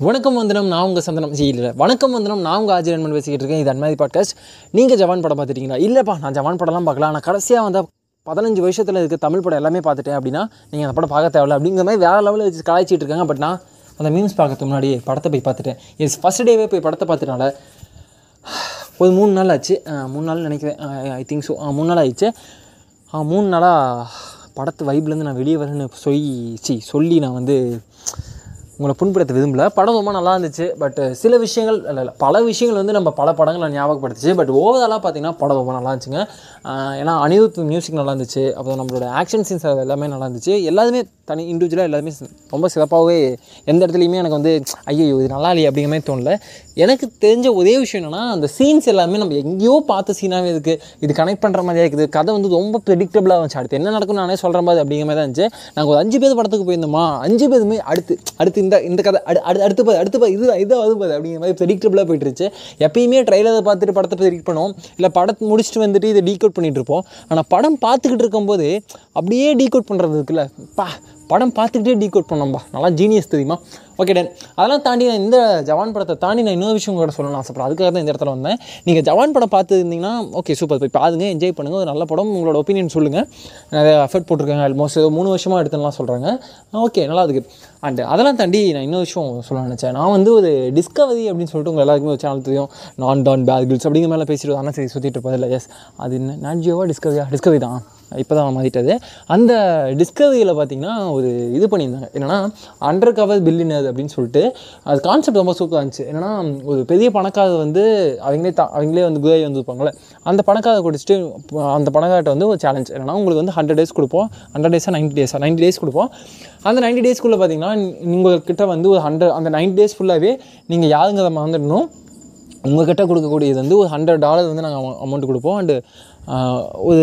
வணக்கம் வந்தனம் நான் உங்கள் சந்தனம். ஜி இல்லை. வணக்கம் வந்தனம் நான் உங்கள் ஆஜிரன் பேசிக்கிட்டு இருக்கேன். இது அன்மாதிரி பாட்காஸ்ட் நீங்கள் ஜவான் படம் பார்த்துட்டீங்களா? இல்லைப்பா நான் ஜவான் படம்லாம் பார்க்கலாம் ஆனால் கடைசியாக வந்த பதினஞ்சு வருஷத்தில் இருக்க தமிழ் படம் எல்லாமே பார்த்துட்டேன் அப்படின்னா நீங்கள் அந்த படம் பார்க்க தேவையில்ல அப்படிங்கிற மாதிரி வேறு லெவலில் வச்சு கலாய்ச்சிட்டு இருக்காங்க. பட் நான் அந்த மீம்ஸ் பார்க்கறதுக்கு முன்னாடியே படத்தை போய் பார்த்துட்டேன். எஸ் ஃபஸ்ட் டேவே போய் படத்தை பார்த்துட்டனால ஒரு மூணு நாள் ஆச்சு. மூணு நாள் நினைக்கிறேன். ஐ திங்க் ஸோ மூணு நாள் ஆயிடுச்சு. மூணு நாளாக படத்து வைப்லேருந்து நான் வெளியே வரேன்னு சொல்லி சி சொல்லி நான் வந்து உங்களை புண்படுத்த விரும்பல. படம் ரொம்ப நல்லா இருந்துச்சு. பட் சில விஷயங்கள் இல்லை இல்லை பல விஷயங்கள் வந்து நம்ம பல படங்களை ஞாபகப்படுத்துச்சு. பட் ஓவராலாக பார்த்தீங்கன்னா படம் ரொம்ப நல்லா இருந்துச்சுங்க. ஏன்னா அனிருத் மியூசிக் நல்லா இருந்துச்சு. அப்புறம் நம்மளோட ஆக்ஷன் சீன்ஸ் எல்லாமே நல்லா இருந்துச்சு. எல்லாருமே தனி இண்டிவிஜுவலாக எல்லாருமே ரொம்ப சிறப்பாகவே எந்த இடத்துலையுமே எனக்கு வந்து ஐயோ இது நல்லா இல்லையே அப்படிங்கிற மாதிரி தோணல. எனக்கு தெரிஞ்ச ஒரே விஷயம் என்னென்னா அந்த சீன்ஸ் எல்லாமே நம்ம எங்கேயோ பார்த்த சீனாகவே இருக்குது இது கனெக்ட் பண்ணுற மாதிரியே இருக்குது. கதை வந்து ரொம்ப ப்ரெடிக்டபிளாக இருந்துச்சு அடுத்து என்ன நடக்கும் நானே சொல்கிற மாதிரி அப்படிங்கிற மாதிரி தான் இருந்துச்சு. நாங்கள் ஒரு அஞ்சு பேர் படத்துக்கு போயிருந்தோமா? அஞ்சு பேருமே அடுத்து அடுத்து இந்த இந்த கதை அடு அடு அடுத்து பாது அடுத்து பாது இது இது அது பாது அப்படிங்கிற மாதிரி ப்ரெடிக்டபிளாக போயிட்டுருச்சு. எப்பயுமே ட்ரைலரை பார்த்துட்டு படத்தை ப்ரெடிக்ட் பண்ணுவோம். இல்லை படத்தை முடிச்சுட்டு வந்துட்டு இதை டீகோட் பண்ணிகிட்டு இருப்போம் ஆனால் படம் பார்த்துக்கிட்டு இருக்கும்போது அப்படியே டீகோட் பண்ணுறது இருக்குல்ல. பா படம் பார்த்துக்கிட்டே டீகோட் பண்ணோம்பா நல்லா ஜீனியஸ் தெரியுமா? ஓகே டென் அதெல்லாம் தாண்டி நான் இந்த ஜவான் படத்தை தாண்டி நான் இன்னொரு விஷயம் கூட சொல்லணும்னு ஆசைப்படுறேன். அதுக்காக தான் இந்த இடத்துல வந்தேன். நீங்கள் ஜவான் படம் பார்த்துருந்தீங்கன்னா ஓகே சூப்பர் போய் பாருங்க என்ஜாய் பண்ணுங்கள் ஒரு நல்ல படம். உங்களோட ஒப்பீனியன் சொல்லுங்கள் நிறைய எஃபர்ட் போட்டிருக்காங்க. ஆல்மோஸ்ட் மூணு வருஷமாக எடுத்துலாம் சொல்கிறாங்க ஓகே நல்லா இருக்குது அண்ட் அதெல்லாம் தாண்டி நான் இன்னொரு விஷயம் சொல்ல நினச்சேன். நான் வந்து ஒரு டிஸ்கவரி அப்படின்னு சொல்லிட்டு உங்கள் எல்லாருக்குமே ஒரு சேனல் தெரியும். நான் டான் பேர்கில்ஸ் அப்படிங்கிற மேலே பேசிட்டு ஆனால் சரி சுற்றிட்டு இருப்பது இல்லை எஸ் அது என்ன? நான் ஜியோவா டிஸ்கவரியா டிஸ்கவரி தான். இப்போ தான் மாற்றிட்டது அந்த டிஸ்கவரியில் பார்த்தீங்கன்னா ஒரு இது பண்ணியிருந்தாங்க. என்னென்னா அண்டர் கவர் பில்லினர் அப்படின்னு சொல்லிட்டு அது கான்செப்ட் ரொம்ப சூப்பராக இருந்துச்சு. என்னென்னா ஒரு பெரிய பணக்காரர் வந்து அவங்களே தா அவங்களே வந்து குதிரை வந்துருப்பாங்களே அந்த பணக்காரை குடிச்சிட்டு அந்த பணக்கார்ட்ட வந்து ஒரு சேலஞ்ச் என்னென்னா உங்களுக்கு வந்து ஹண்ட்ரட் டேஸ் கொடுப்போம். ஹண்ட்ரட் டேஸாக நைன்ட்டி டேஸாக நைன்ட்டி டேஸ் கொடுப்போம். அந்த நைன்ட்டி டேஸ்க்குள்ளே பார்த்தீங்கன்னா உங்கள்கிட்ட வந்து ஒரு ஹண்ட்ரட் அந்த நைன்ட்டி டேஸ் ஃபுல்லாகவே நீங்கள் யாருங்கிறத மறந்துடணும். உங்கள்கிட்ட கொடுக்கக்கூடியது வந்து ஒரு ஹண்ட்ரட் டாலர் வந்து நாங்கள் அமௌண்ட் கொடுப்போம். அண்டு ஒரு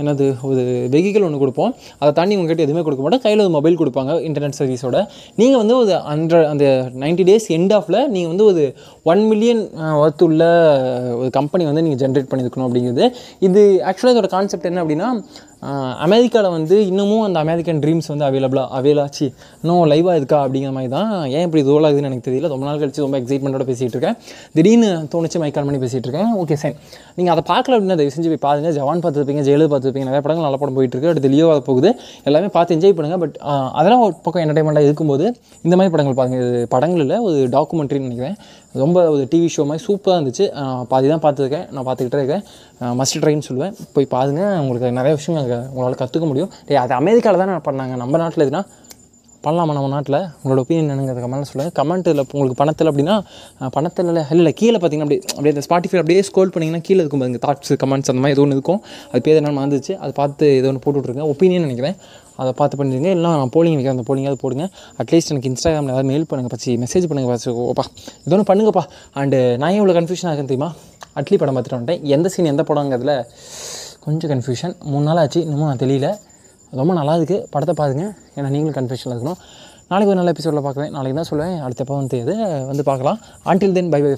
என்னது ஒரு வெஹிக்கிள் ஒன்று கொடுப்போம். அதை தாண்டி உங்ககிட்ட எதுவுமே கொடுக்க மாட்டோம். கையில் ஒரு மொபைல் கொடுப்பாங்க இன்டர்நெட் சர்வீஸோட நீங்கள் வந்து ஒரு ஹண்ட்ரட் அந்த நைன்ட்டி டேஸ் எண்ட் ஆஃபில் நீங்கள் வந்து ஒரு ஒன் மில்லியன் ஒர்த் உள்ள ஒரு கம்பெனி வந்து நீங்கள் ஜென்ரேட் பண்ணியிருக்கணும் அப்படிங்கிறது. இது ஆக்சுவலாக இதோட கான்செப்ட் என்ன அப்படின்னா அமெரிக்காவில் வந்து இன்னமும் அந்த அமெரிக்கன் ட்ரீம்ஸ் வந்து அவைலபிளாக அவைலாச்சு இன்னும் லைவாக இருக்கா அப்படிங்கிற மாதிரி தான் ஏன் இப்படி ரோல் ஆகுதுன்னு எனக்கு தெரியல. ரொம்ப நாள் கழிச்சு ரொம்ப எக்ஸைட்மெண்ட்டோட பேசிகிட்டு இருக்கேன். திடீர்னு தோணுச்சு மைக்கால் பண்ணி பேசிகிட்டு இருக்கேன். ஓகே சார் நீங்கள் அதை பார்க்கல அப்படின்னா தயவு செஞ்சு போய் பாருங்கள் ஜவான் பார்த்துருப்பீங்க ஜெயிலு பார்த்துருப்பீங்க. நிறைய படங்கள் நல்ல படம் போயிட்டுருக்கு அடுத்து லியோ வர போகுது. எல்லாமே பார்த்து என்ஜாய் பண்ணுங்கள் பட் அதெல்லாம் ஒரு பக்கம் என்டர்டைன்மெண்ட்டாக இருக்கும்போது இந்த மாதிரி படங்கள் பாருங்கள் இது படங்கள் இல்லை ஒரு டாக்குமெண்ட்ரின்னு நினைக்கிறேன். ரொம்ப ஒரு டிவி ஷோ மாதிரி சூப்பராக இருந்துச்சு. பாதி தான் பார்த்துருக்கேன். நான் பார்த்துக்கிட்டே இருக்கேன். மஸ்ட் ட்ரைன்னு சொல்லுவேன். போய் பாருங்கள் உங்களுக்கு நிறைய விஷயம் அங்கே உங்களால் கற்றுக்க முடியும். டே அது அமெரிக்காவில் தானே பண்ணாங்க. நம்ம நாட்டில் எதுனா? பண்ணலாமா நம்ம நாட்டில்? உங்களோட ஒப்பீனியன் என்னங்கிறது கமெண்ட் சொல்லுங்கள் கமெண்ட்டில் உங்களுக்கு பணத்தில் அப்படின்னா பணத்தில் இல்லை இல்லை கீழே பார்த்தீங்கன்னா அப்படியே அப்படியே இந்த ஸ்பாட்டிஃபை அப்படியே ஸ்கோல் பண்ணிங்கன்னா கீழே இருக்கும் பாருங்க. தாட்ஸ் கமெண்ட்ஸ் அந்த மாதிரி ஏதோ ஒன்று இருக்கும். அது பேர் என்ன மறந்துச்சு அதை பார்த்து ஏதோ ஒன்று போட்டு ஒப்பீனியன் நினைக்கிறேன். அதை பார்த்து பண்ணிடுங்க. இல்லை நான் போலிங் வைக்கிறேன் அந்த போலிங்காவது போடுங்க. அட்லீஸ்ட் எனக்கு இன்ஸ்டாகிராமில் ஏதாவது மெயில் பண்ணுங்கள் பச்சி மெசேஜ் பண்ணுங்கள் பச்சி ஓப்பா இது ஒன்று பண்ணுங்கப்பா. அண்டு நான் இவ்வளோ கன்ஃபியூஷன் ஆகுது தெரியுமா? அட்லி படம் பார்த்துட்டு வந்துட்டேன். எந்த சீன் எந்த படங்கிறதுல கொஞ்சம் கன்ஃபியூஷன் மூணு நாள் ஆச்சு இன்னமும் நான் தெரியல ரொம்ப நல்லா இருக்குது படத்தை பாருங்க. ஏன்னா நீங்களும் கன்ஃபியூஷனில் இருக்கணும். நாளைக்கு ஒரு நல்ல எபிசோடில் பார்க்குறேன். நாளைக்கு தான் சொல்லுவேன் அடுத்த எப்போ வந்து இது வந்து பார்க்கலாம். Until then by by